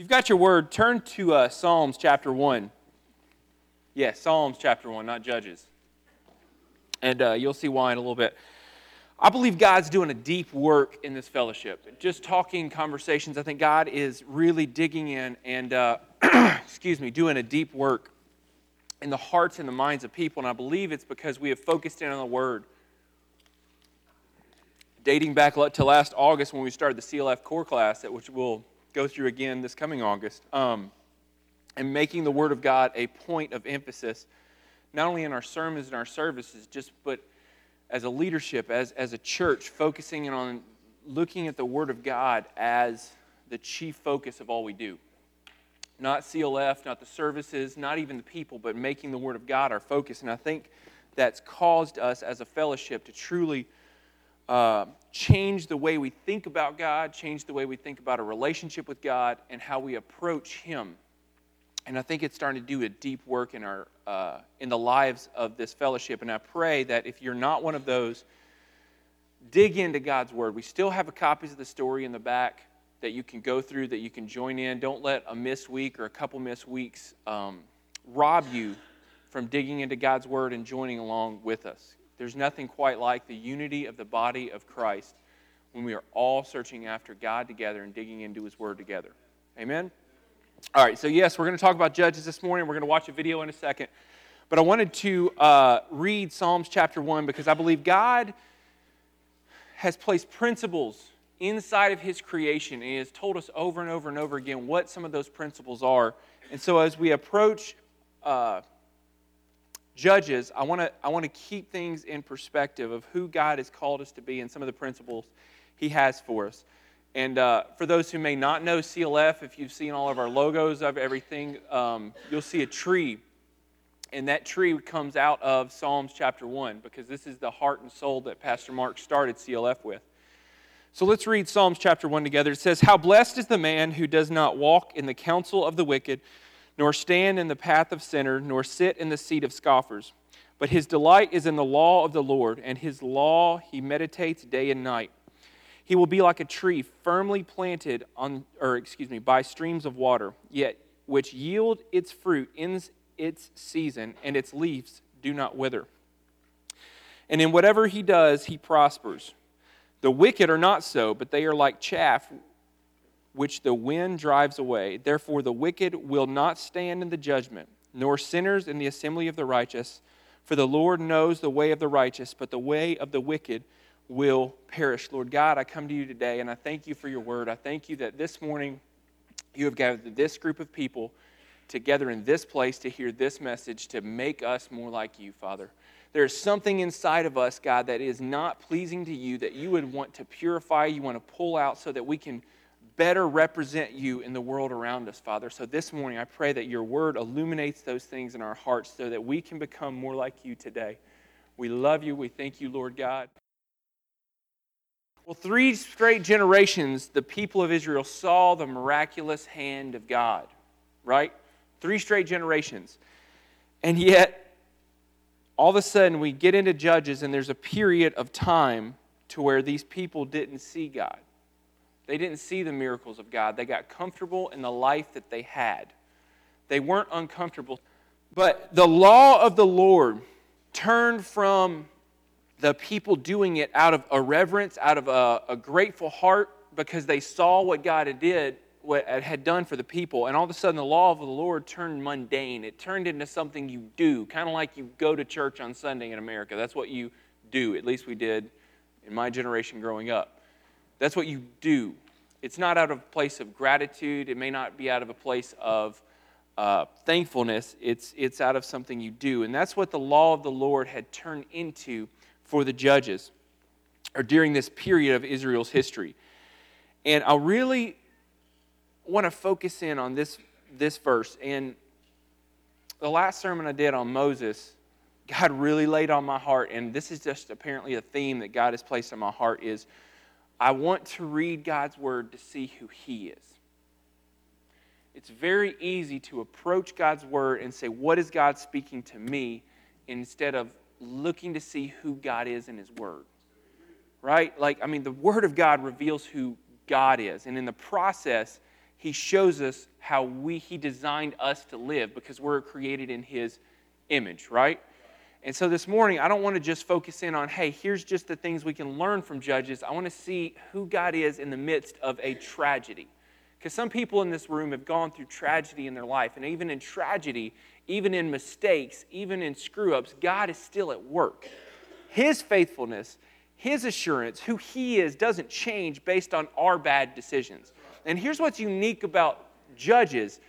you've got your word, turn to uh, Psalms chapter 1. Yes, yeah, Psalms chapter 1, not Judges. And uh, you'll see why in a little bit. I believe God's doing a deep work in this fellowship. Just talking conversations, I think God is really digging in and, uh, excuse me, doing a deep work in the hearts and the minds of people. And I believe it's because we have focused in on the Word. Dating back to last August when we started the CLF core class, which we'll go through again this coming August, um, and making the Word of God a point of emphasis, not only in our sermons and our services, just but as a leadership, as, as a church, focusing on looking at the Word of God as the chief focus of all we do. Not CLF, not the services, not even the people, but making the Word of God our focus. And I think that's caused us as a fellowship to truly uh, change the way we think about God, change the way we think about a relationship with God, and how we approach Him and I think it's starting to do a deep work in our uh, in the lives of this fellowship. And I pray that if you're not one of those, dig into God's word. We still have copies of the story in the back that you can go through, that you can join in. Don't let a missed week or a couple missed weeks um, rob you from digging into God's word and joining along with us. There's nothing quite like the unity of the body of Christ when we are all searching after God together and digging into His word together. Amen. All right, so yes, we're going to talk about Judges this morning. We're going to watch a video in a second. But I wanted to uh, read Psalms chapter 1 because I believe God has placed principles inside of His creation, and He has told us over and over and over again what some of those principles are. And so as we approach uh, Judges, I want to I want to keep things in perspective of who God has called us to be and some of the principles He has for us. And uh, for those who may not know CLF, if you've seen all of our logos of everything, um, you'll see a tree. And that tree comes out of Psalms chapter 1 because this is the heart and soul that Pastor Mark started CLF with. So let's read Psalms chapter 1 together. It says, How blessed is the man who does not walk in the counsel of the wicked, nor stand in the path of sinners, nor sit in the seat of scoffers. But his delight is in the law of the Lord, and his law he meditates day and night. He will be like a tree firmly planted on, or excuse me, by streams of water, yet which yield its fruit in its season, and its leaves do not wither. And in whatever he does, he prospers. The wicked are not so, but they are like chaff which the wind drives away. Therefore, the wicked will not stand in the judgment, nor sinners in the assembly of the righteous. For the Lord knows the way of the righteous, but the way of the wicked will perish. Lord God, I come to you today and I thank you for your word. I thank you that this morning you have gathered this group of people together in this place to hear this message to make us more like you, Father. There is something inside of us, God, that is not pleasing to you, that you would want to purify, you want to pull out so that we can better represent you in the world around us, Father. So this morning, I pray that your word illuminates those things in our hearts so that we can become more like you today. We love you. We thank you, Lord God. Well, three straight generations, the people of Israel saw the miraculous hand of God, right? Three straight generations. And yet, all of a sudden, we get into Judges, and there's a period of time to where these people didn't see God. They didn't see the miracles of God. They got comfortable in the life that they had. They weren't uncomfortable. But the law of the Lord turned from the people doing it out of a reverence, out of a, a grateful heart, because they saw what God had did, what had done for the people, and all of a sudden the law of the Lord turned mundane. It turned into something you do, kind of like you go to church on Sunday in America. That's what you do. At least we did in my generation growing up. That's what you do. It's not out of a place of gratitude. It may not be out of a place of uh, thankfulness. It's, it's out of something you do. And that's what the law of the Lord had turned into for the judges or during this period of Israel's history. And I really want to focus in on this, this verse. And the last sermon I did on Moses, God really laid on my heart, and this is just apparently a theme that God has placed on my heart is I want to read God's word to see who he is. It's very easy to approach God's word and say, What is God speaking to me? instead of looking to see who God is in His Word. Right? Like, I mean, the Word of God reveals who God is. And in the process, he shows us how we, he designed us to live because we're created in his image, right? And so this morning, I don't want to just focus in on, hey, here's just the things we can learn from Judges. I want to see who God is in the midst of a tragedy. Because some people in this room have gone through tragedy in their life. And even in tragedy, even in mistakes, even in screw ups, God is still at work. His faithfulness, His assurance, who He is, doesn't change based on our bad decisions. And here's what's unique about Judges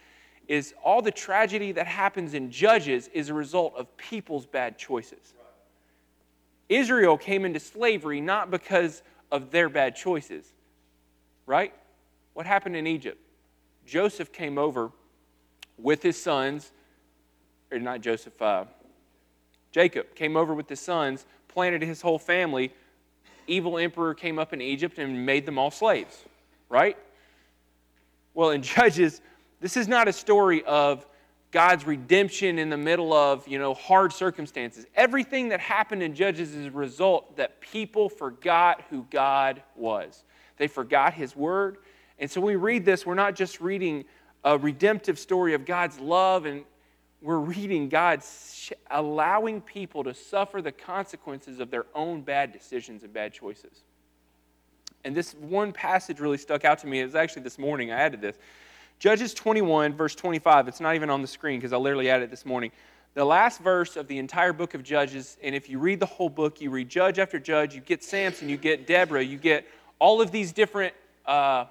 is all the tragedy that happens in Judges is a result of people's bad choices. Israel came into slavery not because of their bad choices, right? What happened in Egypt? Joseph came over with his sons, or not Joseph, uh, Jacob came over with his sons, planted his whole family. Evil emperor came up in Egypt and made them all slaves, right? Well, in Judges, this is not a story of God's redemption in the middle of, you know, hard circumstances. Everything that happened in Judges is a result that people forgot who God was. They forgot his word. And so when we read this, we're not just reading a redemptive story of God's love and we're reading God allowing people to suffer the consequences of their own bad decisions and bad choices. And this one passage really stuck out to me. It was actually this morning I added this. Judges 21, verse 25. It's not even on the screen because I literally added it this morning. The last verse of the entire book of Judges, and if you read the whole book, you read judge after judge, you get Samson, you get Deborah, you get all of these different uh,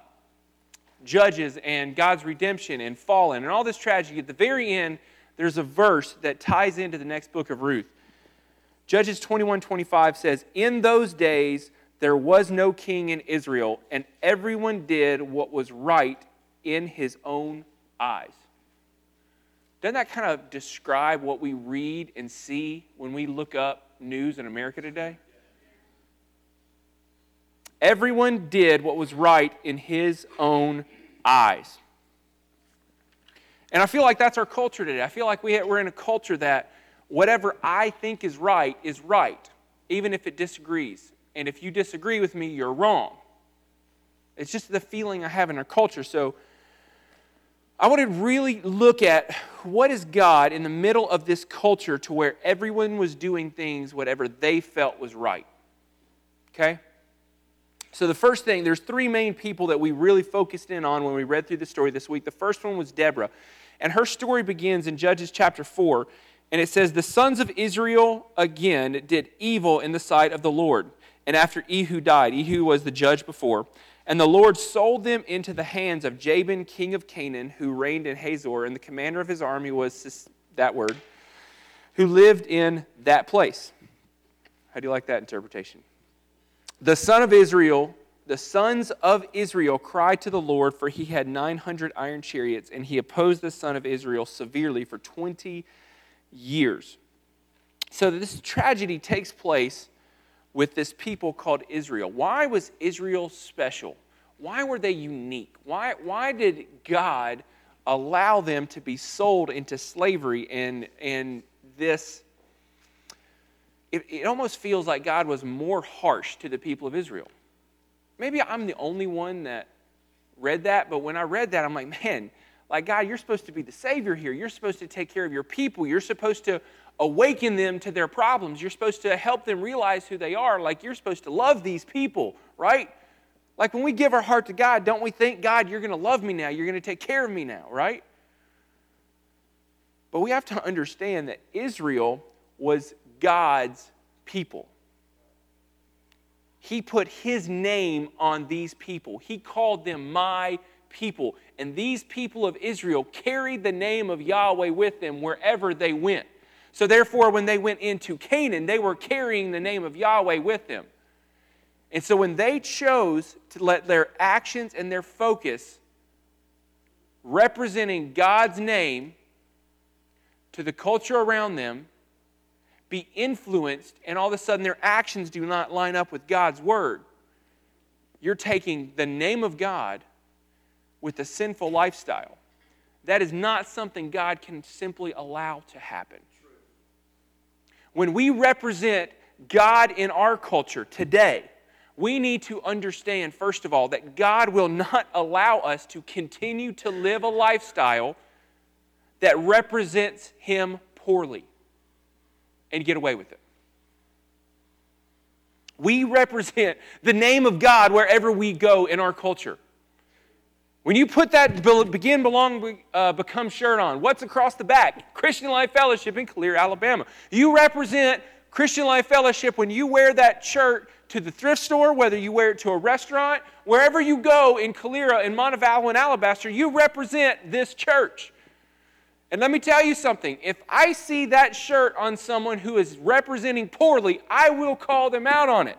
judges and God's redemption and fallen and all this tragedy. At the very end, there's a verse that ties into the next book of Ruth. Judges 21 25 says, In those days, there was no king in Israel, and everyone did what was right in his own eyes. Doesn't that kind of describe what we read and see when we look up news in America today? Everyone did what was right in his own eyes. And I feel like that's our culture today. I feel like we, we're in a culture that whatever I think is right is right, even if it disagrees. And if you disagree with me, you're wrong. It's just the feeling I have in our culture. So I want to really look at what is God in the middle of this culture to where everyone was doing things whatever they felt was right. Okay? So the first thing, there's three main people that we really focused in on when we read through the story this week. The first one was Deborah. And her story begins in Judges chapter 4. And it says, The sons of Israel again did evil in the sight of the Lord and after Ehud died, Ehud was the judge before, and the Lord sold them into the hands of Jabin, king of Canaan, who reigned in Hazor, and the commander of his army was that word, who lived in that place. How do you like that interpretation? The son of Israel, the sons of Israel cried to the Lord, for he had 900 iron chariots, and he opposed the son of Israel severely for 20 years. So this tragedy takes place with this people called Israel. Why was Israel special? Why were they unique? Why, why did God allow them to be sold into slavery and, and this? It, it almost feels like God was more harsh to the people of Israel. Maybe I'm the only one that read that, but when I read that, I'm like, man, like God, you're supposed to be the Savior here. You're supposed to take care of your people. You're supposed to awaken them to their problems. You're supposed to help them realize who they are. Like you're supposed to love these people, right? Like when we give our heart to God, don't we think, God, you're going to love me now. You're going to take care of me now, right? But we have to understand that Israel was God's people. He put his name on these people. He called them my people. And these people of Israel carried the name of Yahweh with them wherever they went. So, therefore, when they went into Canaan, they were carrying the name of Yahweh with them. And so, when they chose to let their actions and their focus representing God's name to the culture around them be influenced, and all of a sudden their actions do not line up with God's word, you're taking the name of God with a sinful lifestyle. That is not something God can simply allow to happen. When we represent God in our culture today, we need to understand, first of all, that God will not allow us to continue to live a lifestyle that represents Him poorly and get away with it. We represent the name of God wherever we go in our culture. When you put that begin, belong, uh, become shirt on, what's across the back? Christian Life Fellowship in Calera, Alabama. You represent Christian Life Fellowship when you wear that shirt to the thrift store, whether you wear it to a restaurant, wherever you go in Calera, in Montevallo, and Alabaster, you represent this church. And let me tell you something if I see that shirt on someone who is representing poorly, I will call them out on it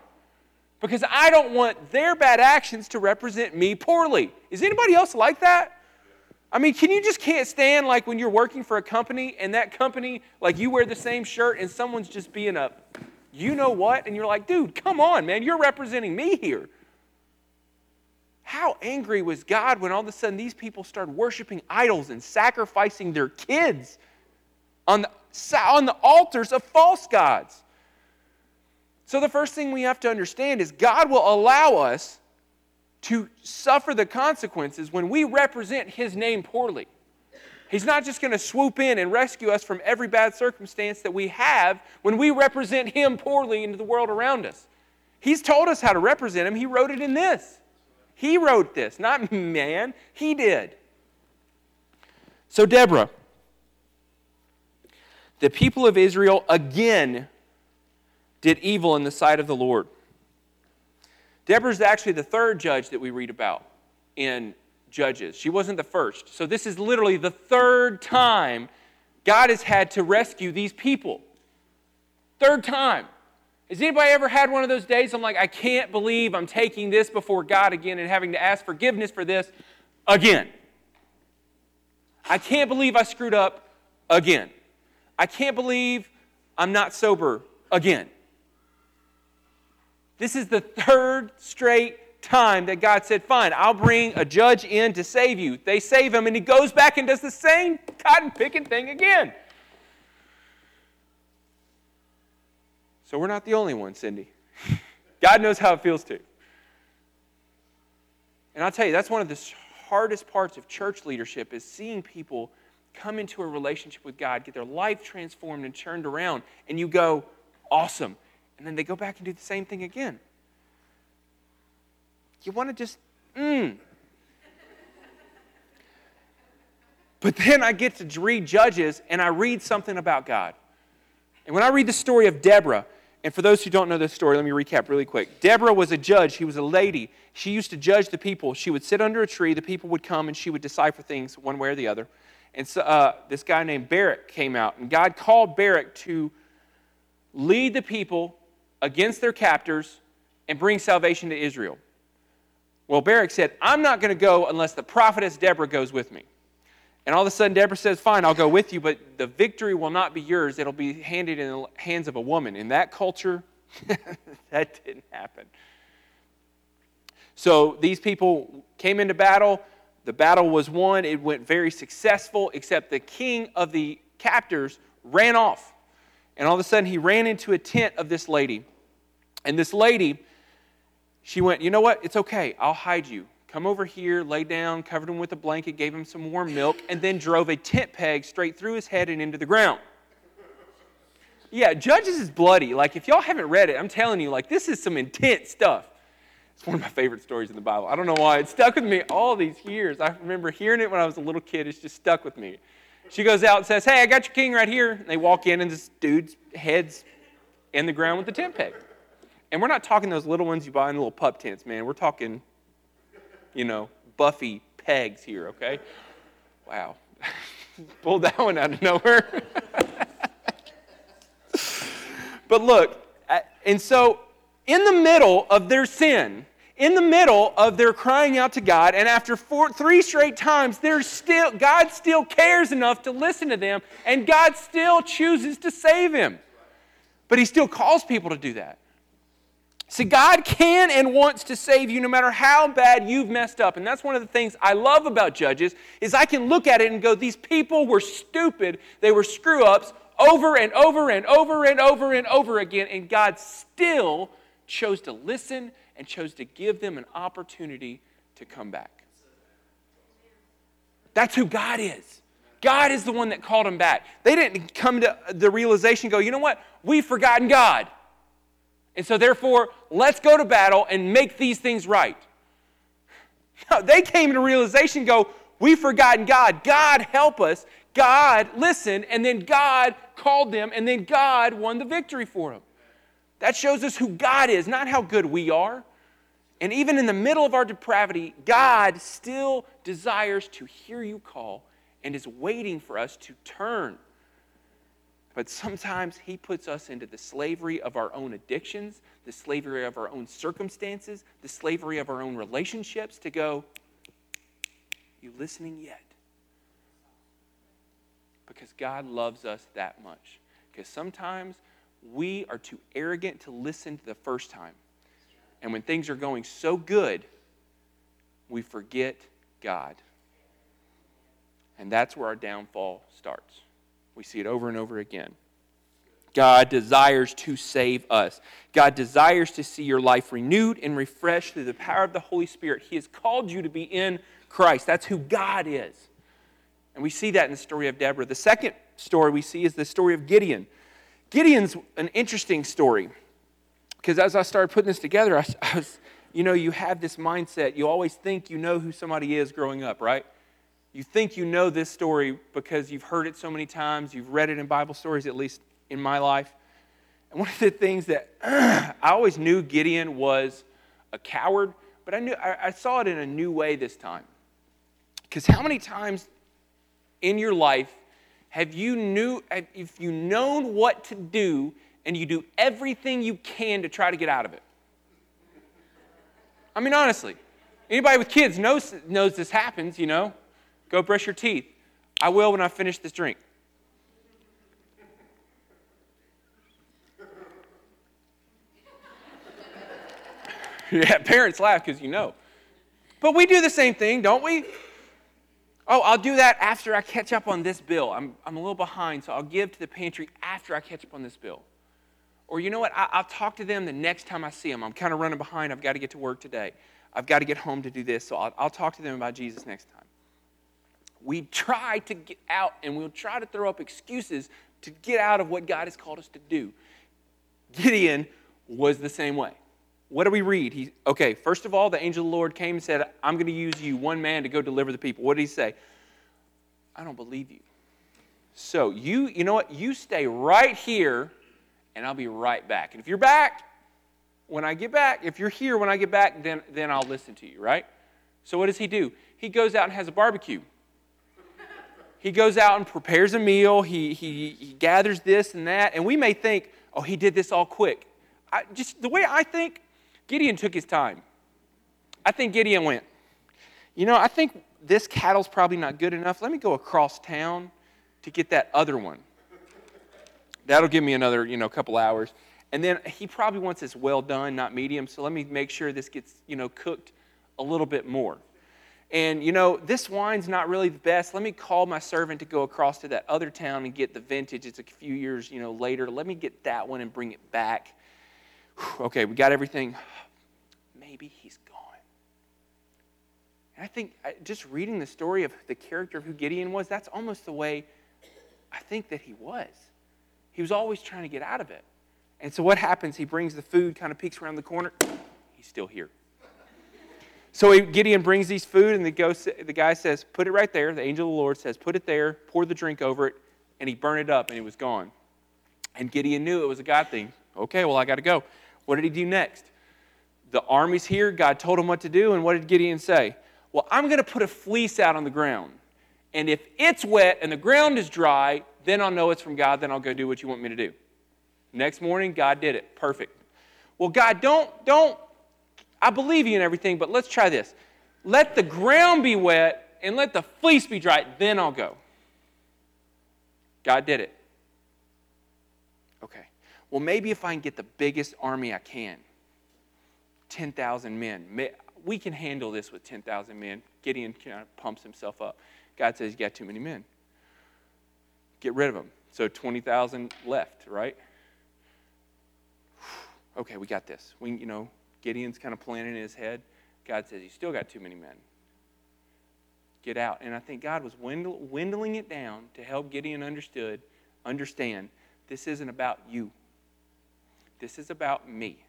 because I don't want their bad actions to represent me poorly. Is anybody else like that? I mean, can you just can't stand like when you're working for a company and that company, like you wear the same shirt and someone's just being a, you know what? And you're like, dude, come on, man, you're representing me here. How angry was God when all of a sudden these people started worshiping idols and sacrificing their kids on the, on the altars of false gods? So, the first thing we have to understand is God will allow us to suffer the consequences when we represent His name poorly. He's not just going to swoop in and rescue us from every bad circumstance that we have when we represent Him poorly into the world around us. He's told us how to represent Him, He wrote it in this. He wrote this, not man, He did. So, Deborah, the people of Israel again did evil in the sight of the Lord. Deborah's actually the third judge that we read about in Judges. She wasn't the first. So this is literally the third time God has had to rescue these people. Third time. Has anybody ever had one of those days? I'm like, I can't believe I'm taking this before God again and having to ask forgiveness for this again. I can't believe I screwed up again. I can't believe I'm not sober again. This is the third straight time that God said, Fine, I'll bring a judge in to save you. They save him, and he goes back and does the same cotton picking thing again. So we're not the only ones, Cindy. God knows how it feels too. And I'll tell you, that's one of the hardest parts of church leadership is seeing people come into a relationship with God, get their life transformed and turned around, and you go, awesome. And then they go back and do the same thing again. You want to just, mmm. But then I get to read Judges and I read something about God. And when I read the story of Deborah, and for those who don't know this story, let me recap really quick. Deborah was a judge. She was a lady. She used to judge the people. She would sit under a tree. The people would come and she would decipher things one way or the other. And so uh, this guy named Barak came out, and God called Barak to lead the people against their captors and bring salvation to Israel. Well, Barak said, I'm not going to go unless the prophetess Deborah goes with me. And all of a sudden, Deborah says, Fine, I'll go with you, but the victory will not be yours. It'll be handed in the hands of a woman. In that culture, that didn't happen. So these people came into battle. The battle was won. It went very successful, except the king of the captors ran off. And all of a sudden, he ran into a tent of this lady. And this lady, she went, You know what? It's okay. I'll hide you. Come over here, lay down, covered him with a blanket, gave him some warm milk, and then drove a tent peg straight through his head and into the ground. Yeah, Judges is bloody. Like, if y'all haven't read it, I'm telling you, like, this is some intense stuff. It's one of my favorite stories in the Bible. I don't know why. It stuck with me all these years. I remember hearing it when I was a little kid. It's just stuck with me. She goes out and says, Hey, I got your king right here. And they walk in, and this dude's head's in the ground with the tent peg. And we're not talking those little ones you buy in little pup tents, man. We're talking, you know, Buffy pegs here, okay? Wow. Pulled that one out of nowhere. but look, and so in the middle of their sin, in the middle of their crying out to God, and after four, three straight times, still, God still cares enough to listen to them, and God still chooses to save him. But he still calls people to do that. See, God can and wants to save you no matter how bad you've messed up. And that's one of the things I love about Judges is I can look at it and go, these people were stupid. They were screw-ups over and over and over and over and over again. And God still chose to listen and chose to give them an opportunity to come back. That's who God is. God is the one that called them back. They didn't come to the realization, go, you know what? We've forgotten God. And so, therefore, let's go to battle and make these things right. No, they came to realization, go, we've forgotten God. God help us. God listen. and then God called them, and then God won the victory for them. That shows us who God is, not how good we are. And even in the middle of our depravity, God still desires to hear you call and is waiting for us to turn. But sometimes He puts us into the slavery of our own addictions, the slavery of our own circumstances, the slavery of our own relationships to go, You listening yet? Because God loves us that much. Because sometimes we are too arrogant to listen the first time. And when things are going so good, we forget God. And that's where our downfall starts. We see it over and over again. God desires to save us. God desires to see your life renewed and refreshed through the power of the Holy Spirit. He has called you to be in Christ. That's who God is. And we see that in the story of Deborah. The second story we see is the story of Gideon. Gideon's an interesting story because as I started putting this together, I, I was, you know, you have this mindset. You always think you know who somebody is growing up, right? You think you know this story because you've heard it so many times, you've read it in Bible stories, at least in my life. And one of the things that I always knew Gideon was a coward, but I, knew, I, I saw it in a new way this time. Because how many times in your life have you knew if you known what to do and you do everything you can to try to get out of it? I mean, honestly, anybody with kids knows, knows this happens, you know. Go brush your teeth. I will when I finish this drink. yeah, parents laugh because you know. But we do the same thing, don't we? Oh, I'll do that after I catch up on this bill. I'm, I'm a little behind, so I'll give to the pantry after I catch up on this bill. Or you know what? I, will talk to them the next time I see them. I'm kind of running behind. I've got to get to work today. I've got to get home to do this, so I'll, I'll talk to them about Jesus next time we try to get out and we'll try to throw up excuses to get out of what God has called us to do. Gideon was the same way. What do we read? He, okay, first of all, the angel of the Lord came and said, I'm going to use you, one man, to go deliver the people. What did he say? I don't believe you. So you, you know what? You stay right here and I'll be right back. And if you're back, when I get back, if you're here when I get back, then, then I'll listen to you, right? So what does he do? He goes out and has a barbecue he goes out and prepares a meal, he, he, he gathers this and that, and we may think, oh, he did this all quick. I, just the way I think, Gideon took his time. I think Gideon went, you know, I think this cattle's probably not good enough. Let me go across town to get that other one. That'll give me another, you know, couple hours. And then he probably wants this well done, not medium. So let me make sure this gets, you know, cooked a little bit more and you know, this wine's not really the best. Let me call my servant to go across to that other town and get the vintage. It's a few years, you know, later. Let me get that one and bring it back. Whew, okay, we got everything. Maybe he's gone. And I think just reading the story of the character of who Gideon was, that's almost the way I think that he was. He was always trying to get out of it. And so what happens? He brings the food, kind of peeks around the corner. He's still here. So Gideon brings these food, and the, ghost, the guy says, Put it right there. The angel of the Lord says, Put it there, pour the drink over it, and he burned it up, and it was gone. And Gideon knew it was a God thing. Okay, well, I got to go. What did he do next? The army's here. God told him what to do, and what did Gideon say? Well, I'm going to put a fleece out on the ground. And if it's wet and the ground is dry, then I'll know it's from God. Then I'll go do what you want me to do. Next morning, God did it. Perfect. Well, God, don't, don't I believe you and everything, but let's try this. Let the ground be wet and let the fleece be dry, then I'll go. God did it. Okay. Well, maybe if I can get the biggest army I can 10,000 men. We can handle this with 10,000 men. Gideon kind of pumps himself up. God says, You got too many men. Get rid of them. So 20,000 left, right? Okay, we got this. We, you know, Gideon's kind of planning in his head. God says, You still got too many men. Get out. And I think God was windling it down to help Gideon understood, understand this isn't about you. This is about me.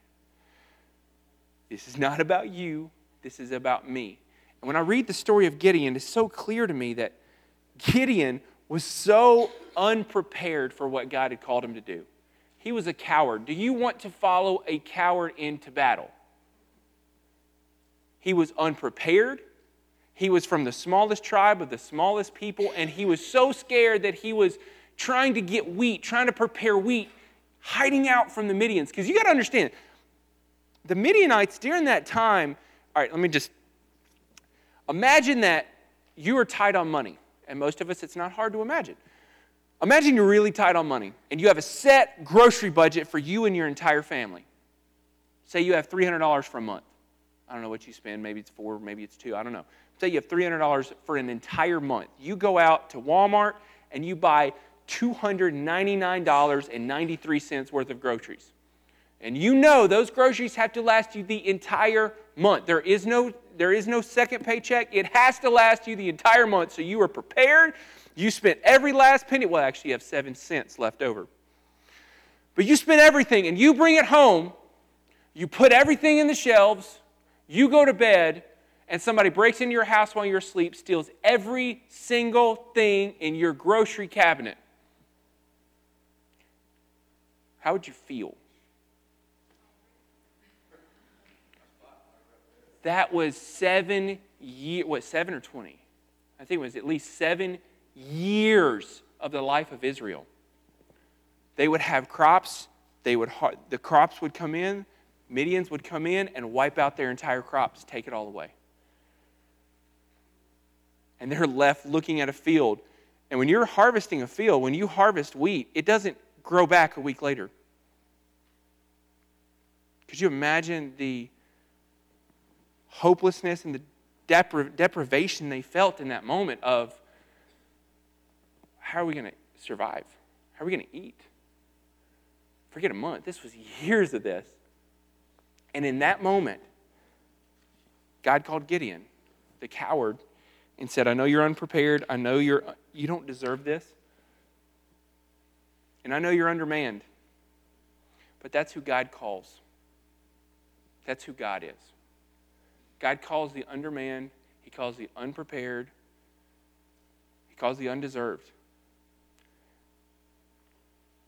This is not about you. This is about me. And when I read the story of Gideon, it's so clear to me that Gideon was so unprepared for what God had called him to do. He was a coward. Do you want to follow a coward into battle? He was unprepared. He was from the smallest tribe of the smallest people, and he was so scared that he was trying to get wheat, trying to prepare wheat, hiding out from the Midians. Because you got to understand, the Midianites during that time, all right, let me just imagine that you are tight on money. And most of us, it's not hard to imagine. Imagine you're really tight on money and you have a set grocery budget for you and your entire family. Say you have $300 for a month. I don't know what you spend. Maybe it's four, maybe it's two. I don't know. Say you have $300 for an entire month. You go out to Walmart and you buy $299.93 worth of groceries. And you know those groceries have to last you the entire month. There is no there is no second paycheck. It has to last you the entire month. So you are prepared. You spent every last penny. Well, actually, you have seven cents left over. But you spent everything and you bring it home. You put everything in the shelves. You go to bed, and somebody breaks into your house while you're asleep, steals every single thing in your grocery cabinet. How would you feel? That was seven years, what, seven or 20? I think it was at least seven years of the life of Israel. They would have crops, they would, the crops would come in, Midians would come in and wipe out their entire crops, take it all away. And they're left looking at a field. And when you're harvesting a field, when you harvest wheat, it doesn't grow back a week later. Could you imagine the hopelessness and the depri- deprivation they felt in that moment of how are we going to survive? How are we going to eat? Forget a month. This was years of this. And in that moment, God called Gideon, the coward, and said, I know you're unprepared. I know you're, you don't deserve this. And I know you're undermanned. But that's who God calls. That's who God is. God calls the undermanned, He calls the unprepared, He calls the undeserved.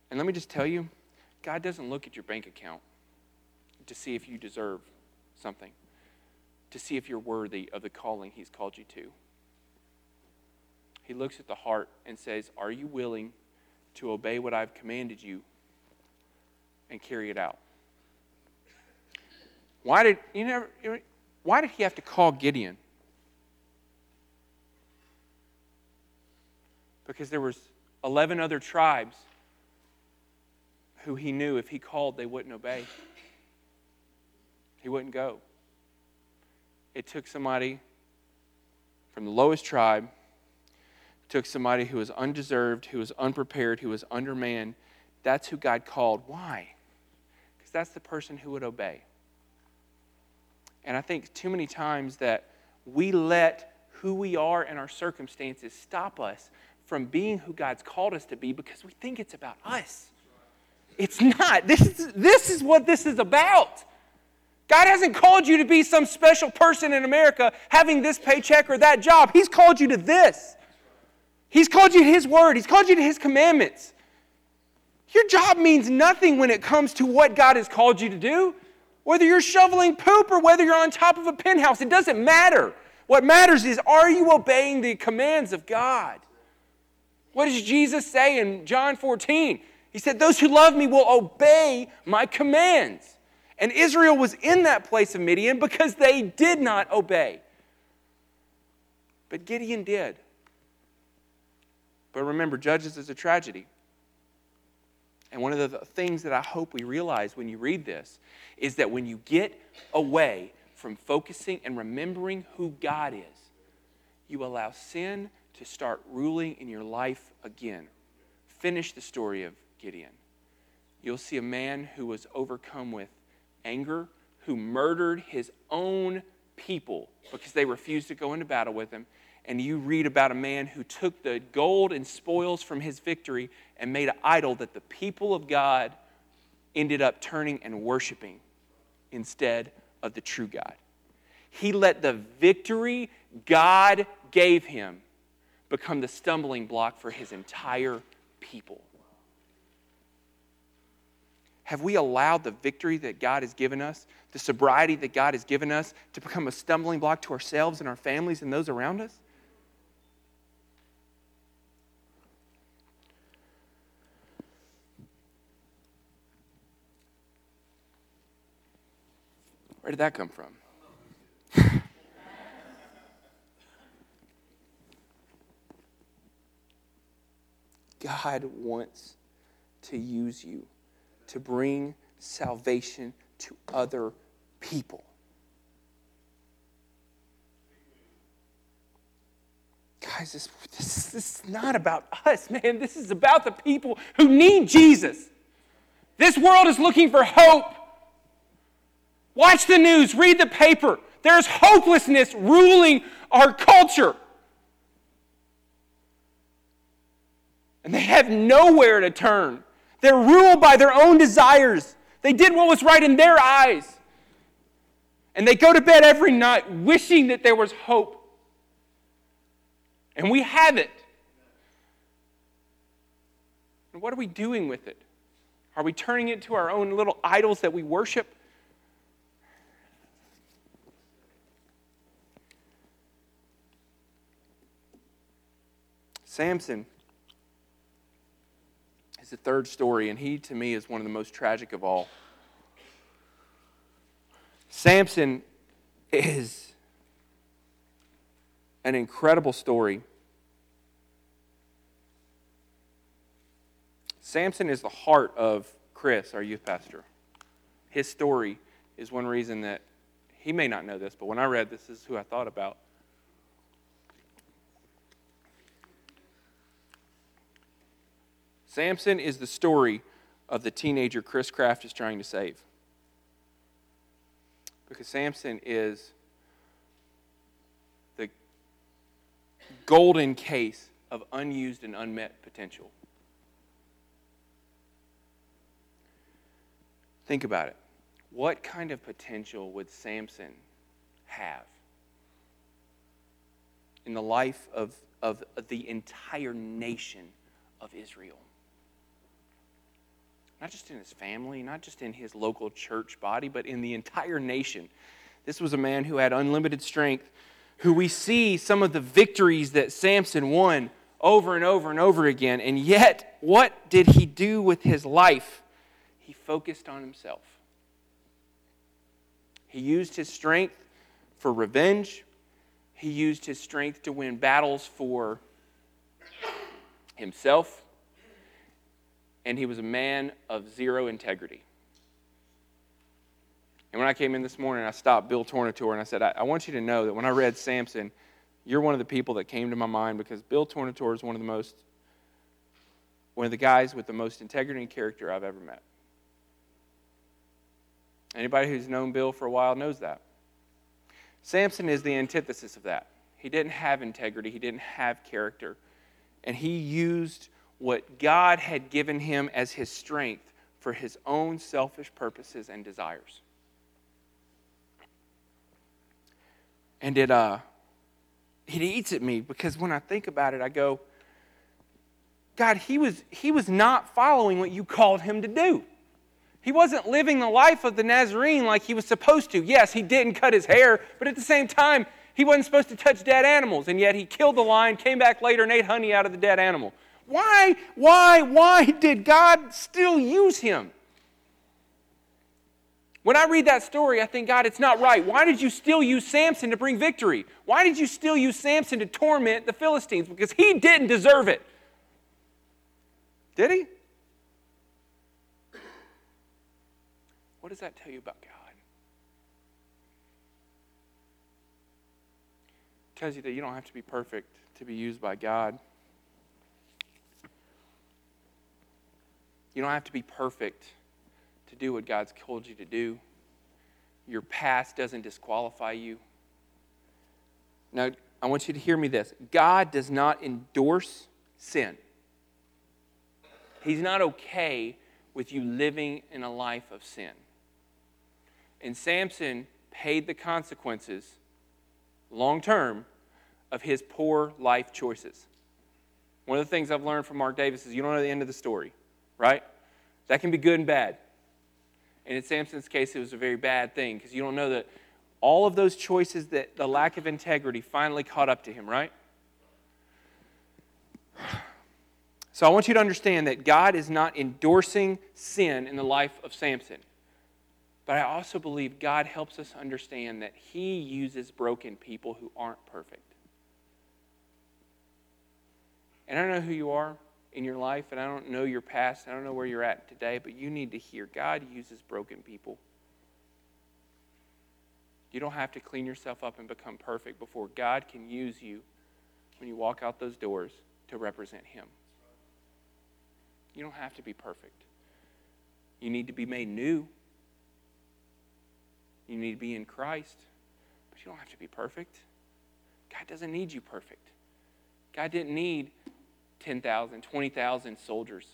And let me just tell you, God doesn't look at your bank account to see if you deserve something, to see if you're worthy of the calling He's called you to. He looks at the heart and says, Are you willing to obey what I've commanded you and carry it out? Why did you never why did he have to call Gideon? Because there was 11 other tribes who he knew if he called they wouldn't obey. He wouldn't go. It took somebody from the lowest tribe, took somebody who was undeserved, who was unprepared, who was undermanned. That's who God called. Why? Because that's the person who would obey. And I think too many times that we let who we are and our circumstances stop us from being who God's called us to be because we think it's about us. It's not. This is, this is what this is about. God hasn't called you to be some special person in America having this paycheck or that job. He's called you to this. He's called you to His Word, He's called you to His commandments. Your job means nothing when it comes to what God has called you to do. Whether you're shoveling poop or whether you're on top of a penthouse, it doesn't matter. What matters is are you obeying the commands of God? What does Jesus say in John 14? He said, Those who love me will obey my commands. And Israel was in that place of Midian because they did not obey. But Gideon did. But remember, Judges is a tragedy. And one of the things that I hope we realize when you read this is that when you get away from focusing and remembering who God is, you allow sin to start ruling in your life again. Finish the story of Gideon. You'll see a man who was overcome with anger, who murdered his own people because they refused to go into battle with him. And you read about a man who took the gold and spoils from his victory and made an idol that the people of God ended up turning and worshiping instead of the true God. He let the victory God gave him become the stumbling block for his entire people. Have we allowed the victory that God has given us, the sobriety that God has given us, to become a stumbling block to ourselves and our families and those around us? Where did that come from? God wants to use you to bring salvation to other people. Guys, this, this, this, is not about us, man. This is about the people who need Jesus. This world is looking for hope. Watch the news, read the paper. There's hopelessness ruling our culture. And they have nowhere to turn. They're ruled by their own desires. They did what was right in their eyes. And they go to bed every night wishing that there was hope. And we have it. And what are we doing with it? Are we turning it to our own little idols that we worship? Samson the third story, and he, to me, is one of the most tragic of all. Samson is an incredible story. Samson is the heart of Chris, our youth pastor. His story is one reason that he may not know this, but when I read this, this is who I thought about. Samson is the story of the teenager Chris Kraft is trying to save. Because Samson is the golden case of unused and unmet potential. Think about it. What kind of potential would Samson have in the life of, of the entire nation of Israel? Not just in his family, not just in his local church body, but in the entire nation. This was a man who had unlimited strength, who we see some of the victories that Samson won over and over and over again. And yet, what did he do with his life? He focused on himself. He used his strength for revenge, he used his strength to win battles for himself and he was a man of zero integrity. And when I came in this morning, I stopped Bill Tornator and I said, I, I, want you to know that when I read Samson, you're one of the people that came to my mind because Bill Tornator is one of the most, one of the guys with the most integrity and character I've ever met. Anybody who's known Bill for a while knows that. Samson is the antithesis of that. He didn't have integrity, he didn't have character, and he used what God had given him as his strength for his own selfish purposes and desires. And it, uh, it eats at me because when I think about it, I go, God, he was, he was not following what you called him to do. He wasn't living the life of the Nazarene like he was supposed to. Yes, he didn't cut his hair, but at the same time, he wasn't supposed to touch dead animals, and yet he killed the lion, came back later, and ate honey out of the dead animal. Why, why, why did God still use him? When I read that story, I think, God, it's not right. Why did you still use Samson to bring victory? Why did you still use Samson to torment the Philistines? Because he didn't deserve it. Did he? What does that tell you about God? It tells you that you don't have to be perfect to be used by God. You don't have to be perfect to do what God's called you to do. your past doesn't disqualify you. Now, I want you to hear me this God does not endorse sin. He's not okay with you living in a life of sin. And Samson paid the consequences long term of his poor life choices. One of the things I've learned from Mark Davis is you don't know the end of the story, right? That can be good and bad. And in Samson's case, it was a very bad thing because you don't know that all of those choices that the lack of integrity finally caught up to him, right? So I want you to understand that God is not endorsing sin in the life of Samson. But I also believe God helps us understand that He uses broken people who aren't perfect. And I don't know who you are in your life, and I don't know your past, I don't know where you're at today, but you need to hear God uses broken people. You don't have to clean yourself up and become perfect before God can use you when you walk out those doors to represent Him. You don't have to be perfect. You need to be made new. You need to be in Christ, but you don't have to be perfect. God doesn't need you perfect. God didn't need 10,000, 20,000 soldiers.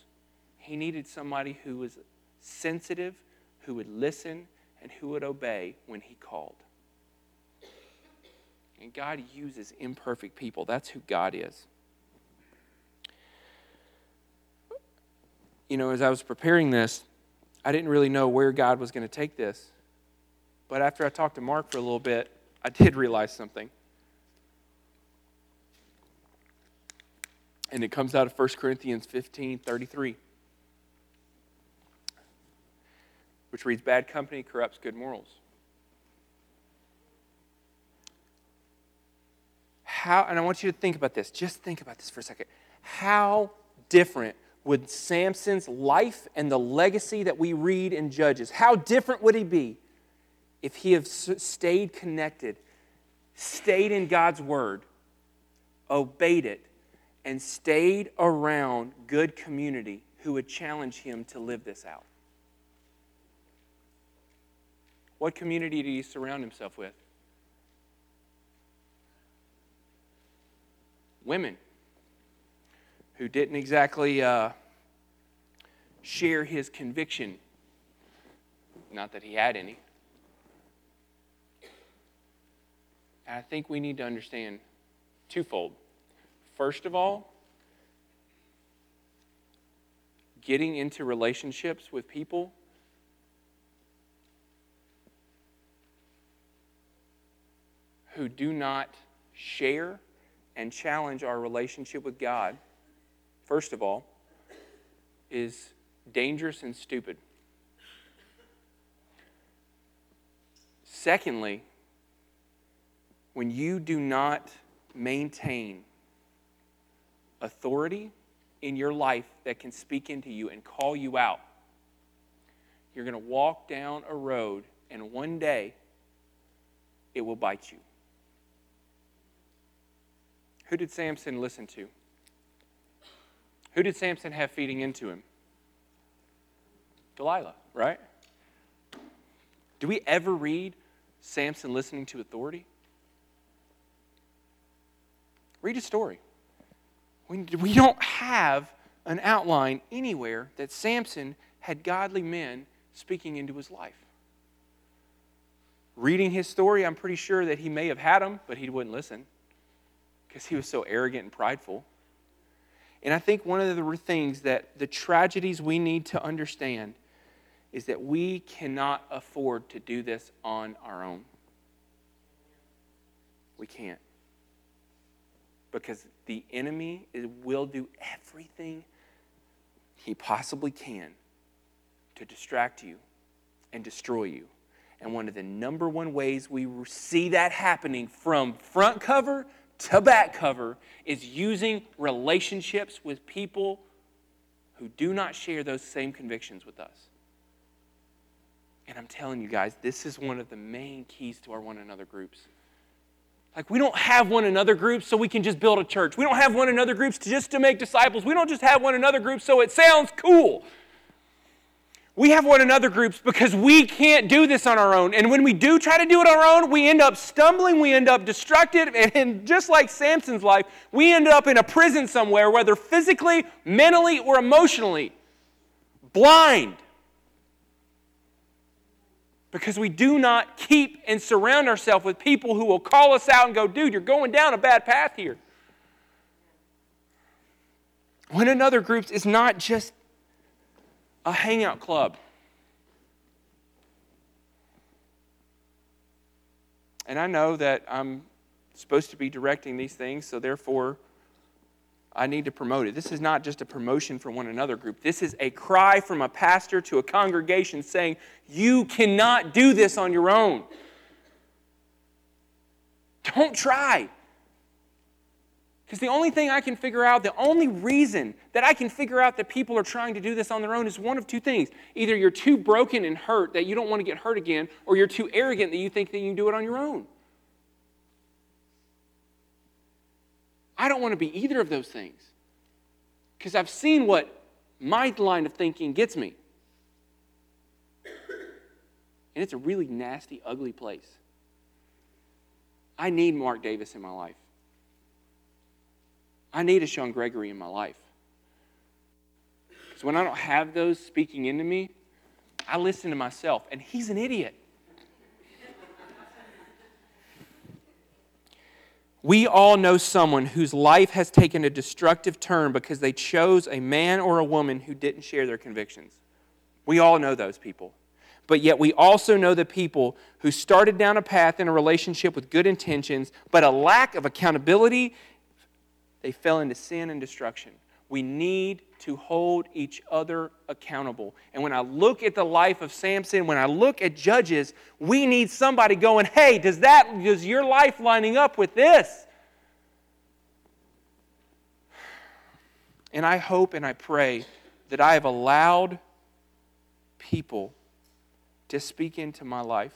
He needed somebody who was sensitive, who would listen, and who would obey when he called. And God uses imperfect people. That's who God is. You know, as I was preparing this, I didn't really know where God was going to take this. But after I talked to Mark for a little bit, I did realize something. And it comes out of 1 Corinthians 15 33, which reads Bad company corrupts good morals. How, and I want you to think about this. Just think about this for a second. How different would Samson's life and the legacy that we read in Judges, how different would he be if he had stayed connected, stayed in God's word, obeyed it, and stayed around good community who would challenge him to live this out. What community did he surround himself with? Women who didn't exactly uh, share his conviction. Not that he had any. And I think we need to understand twofold. First of all, getting into relationships with people who do not share and challenge our relationship with God, first of all, is dangerous and stupid. Secondly, when you do not maintain authority in your life that can speak into you and call you out. You're going to walk down a road, and one day it will bite you. Who did Samson listen to? Who did Samson have feeding into him? Delilah, right? Do we ever read Samson listening to authority? Read a story. We, we don't have an outline anywhere that Samson had godly men speaking into his life. Reading his story, I'm pretty sure that he may have had them, but he wouldn't listen because he was so arrogant and prideful. And I think one of the things that the tragedies we need to understand is that we cannot afford to do this on our own. We can't because the enemy will do everything he possibly can to distract you and destroy you. And one of the number one ways we see that happening from front cover to back cover is using relationships with people who do not share those same convictions with us. And I'm telling you guys, this is one of the main keys to our one another groups. Like, we don't have one another groups so we can just build a church. We don't have one another groups to just to make disciples. We don't just have one another groups so it sounds cool. We have one another groups because we can't do this on our own. And when we do try to do it on our own, we end up stumbling, we end up destructive, and just like Samson's life, we end up in a prison somewhere, whether physically, mentally, or emotionally, blind. Because we do not keep and surround ourselves with people who will call us out and go, dude, you're going down a bad path here. One another groups is not just a hangout club. And I know that I'm supposed to be directing these things, so therefore I need to promote it. This is not just a promotion for one another group. This is a cry from a pastor to a congregation saying, You cannot do this on your own. Don't try. Because the only thing I can figure out, the only reason that I can figure out that people are trying to do this on their own is one of two things. Either you're too broken and hurt that you don't want to get hurt again, or you're too arrogant that you think that you can do it on your own. I don't want to be either of those things. Because I've seen what my line of thinking gets me. And it's a really nasty, ugly place. I need Mark Davis in my life. I need a Sean Gregory in my life. So when I don't have those speaking into me, I listen to myself, and he's an idiot. We all know someone whose life has taken a destructive turn because they chose a man or a woman who didn't share their convictions. We all know those people. But yet, we also know the people who started down a path in a relationship with good intentions, but a lack of accountability they fell into sin and destruction. We need to hold each other accountable. And when I look at the life of Samson, when I look at Judges, we need somebody going, hey, does that, does your life lining up with this? And I hope and I pray that I have allowed people to speak into my life.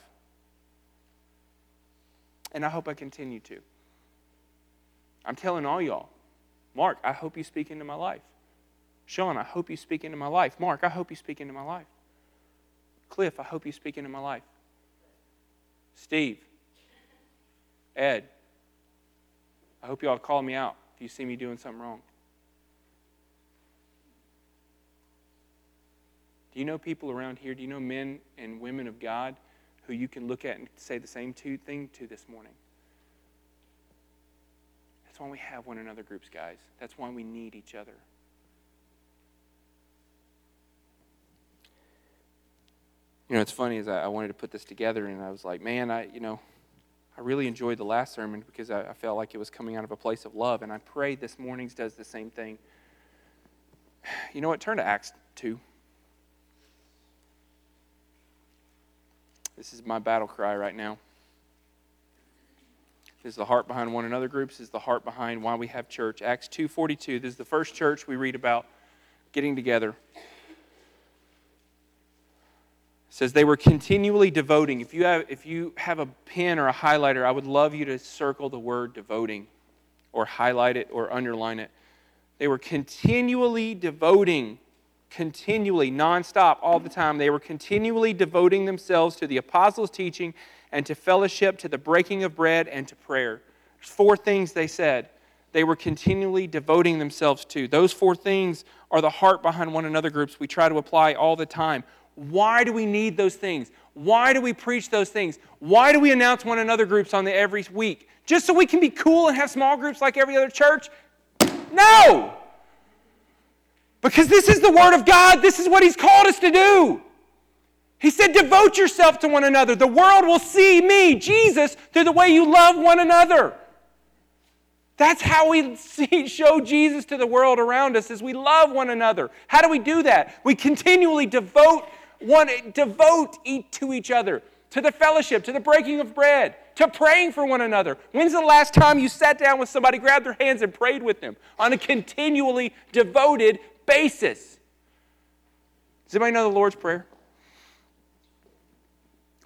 And I hope I continue to. I'm telling all y'all, Mark, I hope you speak into my life. Sean, I hope you speak into my life. Mark, I hope you speak into my life. Cliff, I hope you speak into my life. Steve, Ed, I hope you all call me out if you see me doing something wrong. Do you know people around here? Do you know men and women of God who you can look at and say the same two thing to this morning? That's why we have one another groups, guys. That's why we need each other. You know, it's funny is I, I wanted to put this together, and I was like, man, I you know, I really enjoyed the last sermon because I, I felt like it was coming out of a place of love, and I prayed this morning's does the same thing. You know what? Turn to Acts two. This is my battle cry right now is the heart behind one another groups, is the heart behind why we have church. Acts 2.42, this is the first church we read about getting together. It says they were continually devoting. If you, have, if you have a pen or a highlighter, I would love you to circle the word devoting or highlight it or underline it. They were continually devoting, continually, nonstop, all the time. They were continually devoting themselves to the apostles' teaching and to fellowship, to the breaking of bread, and to prayer. There's four things they said they were continually devoting themselves to. Those four things are the heart behind one another groups we try to apply all the time. Why do we need those things? Why do we preach those things? Why do we announce one another groups on the every week? Just so we can be cool and have small groups like every other church? No! Because this is the Word of God. This is what He's called us to do. He said, Devote yourself to one another. The world will see me, Jesus, through the way you love one another. That's how we see, show Jesus to the world around us is we love one another. How do we do that? We continually devote one devote to each other, to the fellowship, to the breaking of bread, to praying for one another. When's the last time you sat down with somebody, grabbed their hands and prayed with them on a continually devoted basis? Does anybody know the Lord's Prayer?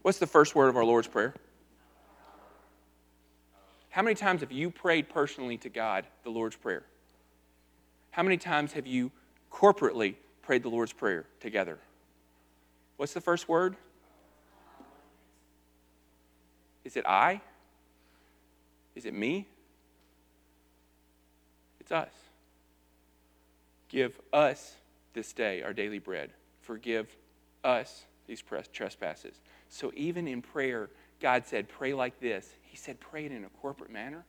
What's the first word of our Lord's Prayer? How many times have you prayed personally to God the Lord's Prayer? How many times have you corporately prayed the Lord's Prayer together? What's the first word? Is it I? Is it me? It's us. Give us this day our daily bread. Forgive us these trespasses. So even in prayer, God said, pray like this. He said, pray it in a corporate manner.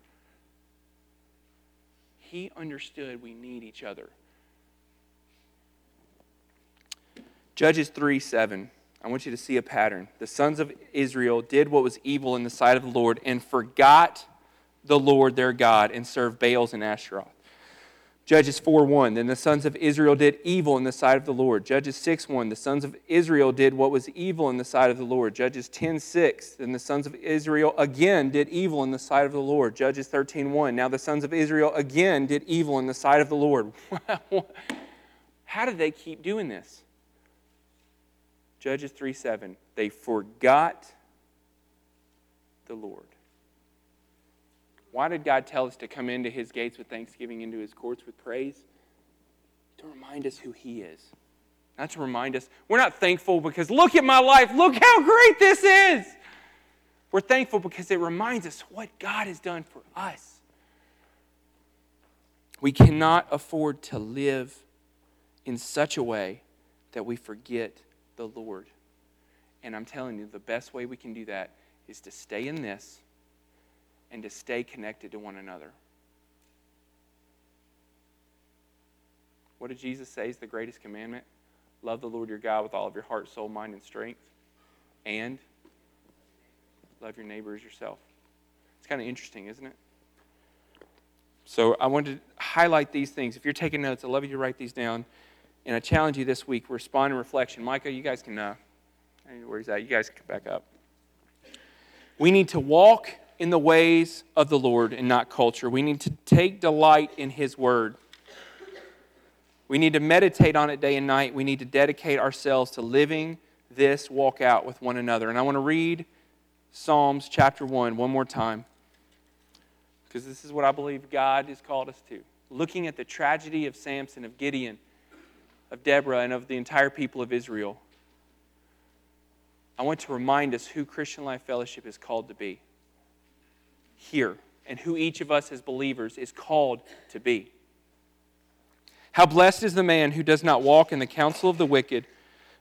He understood we need each other. Judges 3 7. I want you to see a pattern. The sons of Israel did what was evil in the sight of the Lord and forgot the Lord their God and served Baals and Asheroth. Judges 4 1. Then the sons of Israel did evil in the sight of the Lord. Judges 6 1. The sons of Israel did what was evil in the sight of the Lord. Judges 10 6. Then the sons of Israel again did evil in the sight of the Lord. Judges 13 1. Now the sons of Israel again did evil in the sight of the Lord. How did they keep doing this? Judges 3 7. They forgot the Lord. Why did God tell us to come into his gates with thanksgiving, into his courts with praise? To remind us who he is. Not to remind us, we're not thankful because look at my life, look how great this is. We're thankful because it reminds us what God has done for us. We cannot afford to live in such a way that we forget the Lord. And I'm telling you, the best way we can do that is to stay in this and to stay connected to one another. What did Jesus say is the greatest commandment? Love the Lord your God with all of your heart, soul, mind, and strength. And love your neighbor as yourself. It's kind of interesting, isn't it? So I wanted to highlight these things. If you're taking notes, I'd love you to write these down. And I challenge you this week, respond and reflection. Micah, you guys can, uh, where he's at, you guys can back up. We need to walk in the ways of the Lord and not culture. We need to take delight in His Word. We need to meditate on it day and night. We need to dedicate ourselves to living this walk out with one another. And I want to read Psalms chapter 1 one more time because this is what I believe God has called us to. Looking at the tragedy of Samson, of Gideon, of Deborah, and of the entire people of Israel, I want to remind us who Christian Life Fellowship is called to be here and who each of us as believers is called to be. How blessed is the man who does not walk in the counsel of the wicked,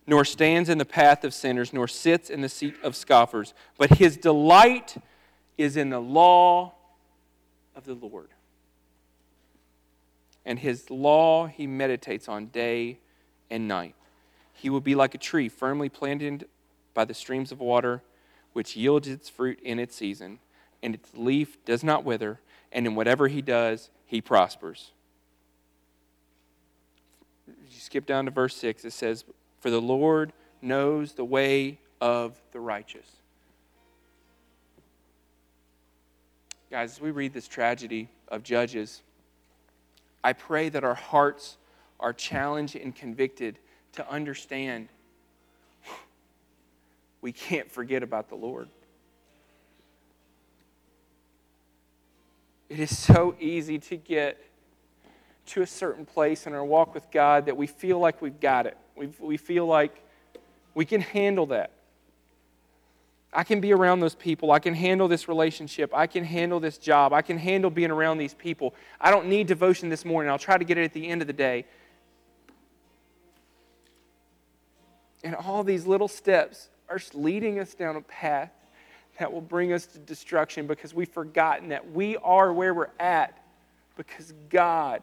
nor stands in the path of sinners, nor sits in the seat of scoffers, but his delight is in the law of the Lord. And his law he meditates on day and night. He will be like a tree firmly planted by the streams of water, which yields its fruit in its season and its leaf does not wither, and in whatever he does, he prospers. You skip down to verse 6, it says, For the Lord knows the way of the righteous. Guys, as we read this tragedy of Judges, I pray that our hearts are challenged and convicted to understand we can't forget about the Lord. It is so easy to get to a certain place in our walk with God that we feel like we've got it. we we feel like we can handle that. I can be around those people. I can handle this relationship. I can handle this job. I can handle being around these people. I don't need devotion this morning. I'll try to get it at the end of the day. And all these little steps are leading us down a path that will bring us to destruction because we've forgotten that we are where we're at because God,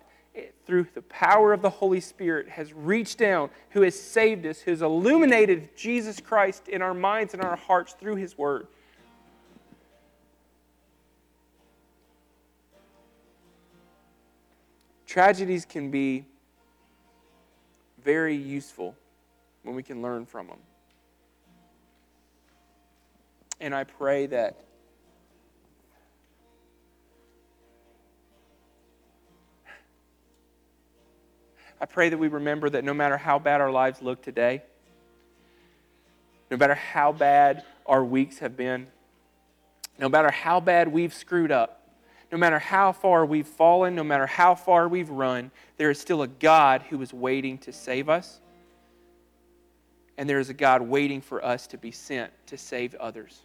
through the power of the Holy Spirit, has reached down, who has saved us, who has illuminated Jesus Christ in our minds and our hearts through His Word. Tragedies can be very useful when we can learn from them. And I pray that I pray that we remember that no matter how bad our lives look today, no matter how bad our weeks have been, no matter how bad we've screwed up, no matter how far we've fallen, no matter how far we've run, there is still a God who is waiting to save us And there is a God waiting for us to be sent to save others.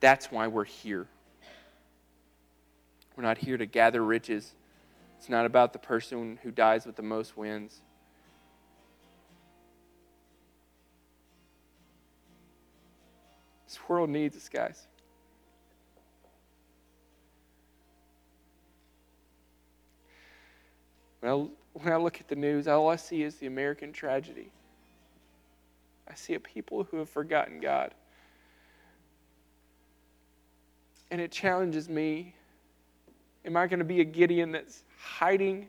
That's why we're here. We're not here to gather riches. It's not about the person who dies with the most wins. This world needs us, guys. Well, when I look at the news, all I see is the American tragedy. I see a people who have forgotten God. And it challenges me. Am I going to be a Gideon that's hiding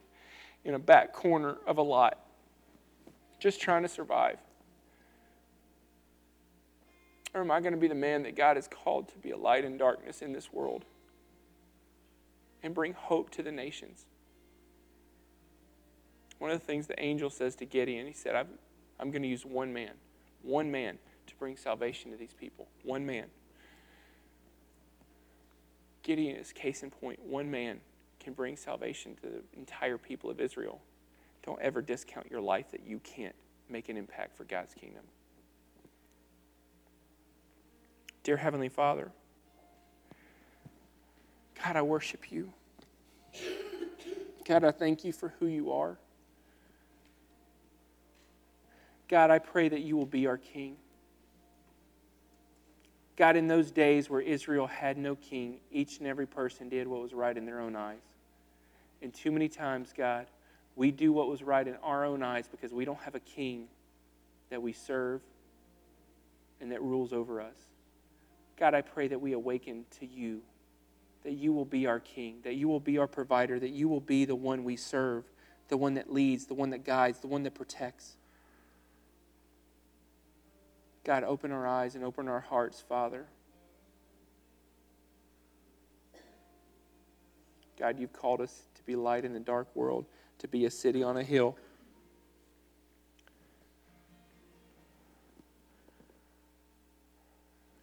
in a back corner of a lot, just trying to survive? Or am I going to be the man that God has called to be a light in darkness in this world and bring hope to the nations? One of the things the angel says to Gideon, he said, I'm going to use one man, one man to bring salvation to these people. One man. Gideon is case in point. One man can bring salvation to the entire people of Israel. Don't ever discount your life that you can't make an impact for God's kingdom. Dear Heavenly Father, God, I worship you. God, I thank you for who you are. God, I pray that you will be our king. God, in those days where Israel had no king, each and every person did what was right in their own eyes. And too many times, God, we do what was right in our own eyes because we don't have a king that we serve and that rules over us. God, I pray that we awaken to you, that you will be our king, that you will be our provider, that you will be the one we serve, the one that leads, the one that guides, the one that protects. God, open our eyes and open our hearts, Father. God, you've called us to be light in the dark world, to be a city on a hill.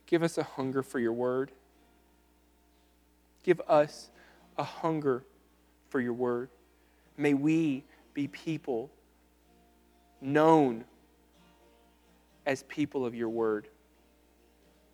Give us a hunger for your word. Give us a hunger for your word. May we be people known as people of your word.